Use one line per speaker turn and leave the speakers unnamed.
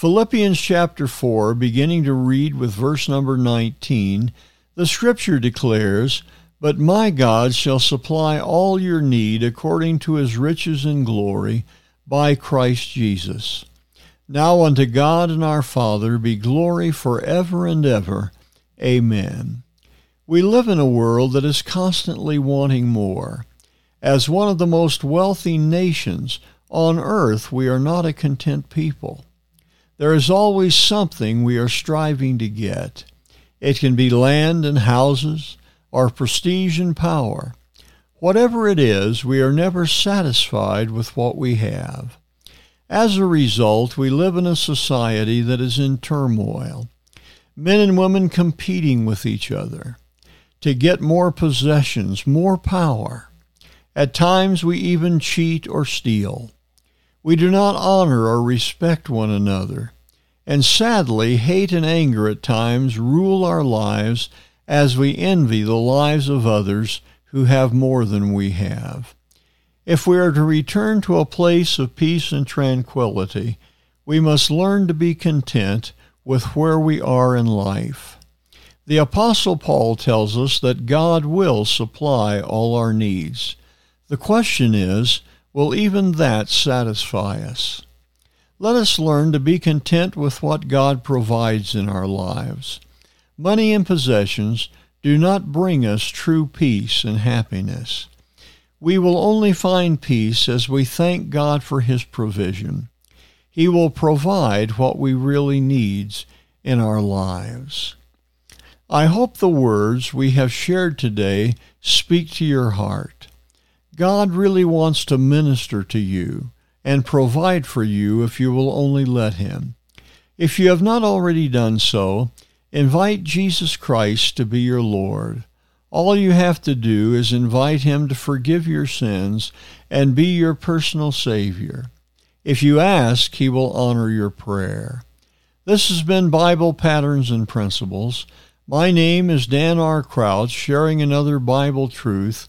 Philippians chapter 4, beginning to read with verse number 19, the scripture declares, But my God shall supply all your need according to his riches and glory by Christ Jesus. Now unto God and our Father be glory forever and ever. Amen. We live in a world that is constantly wanting more. As one of the most wealthy nations on earth, we are not a content people. There is always something we are striving to get. It can be land and houses, or prestige and power. Whatever it is, we are never satisfied with what we have. As a result, we live in a society that is in turmoil. Men and women competing with each other to get more possessions, more power. At times, we even cheat or steal. We do not honor or respect one another. And sadly, hate and anger at times rule our lives as we envy the lives of others who have more than we have. If we are to return to a place of peace and tranquility, we must learn to be content with where we are in life. The Apostle Paul tells us that God will supply all our needs. The question is, Will even that satisfy us? Let us learn to be content with what God provides in our lives. Money and possessions do not bring us true peace and happiness. We will only find peace as we thank God for His provision. He will provide what we really need in our lives. I hope the words we have shared today speak to your heart. God really wants to minister to you and provide for you if you will only let Him. If you have not already done so, invite Jesus Christ to be your Lord. All you have to do is invite Him to forgive your sins and be your personal Savior. If you ask, He will honor your prayer. This has been Bible Patterns and Principles. My name is Dan R. Crouch, sharing another Bible truth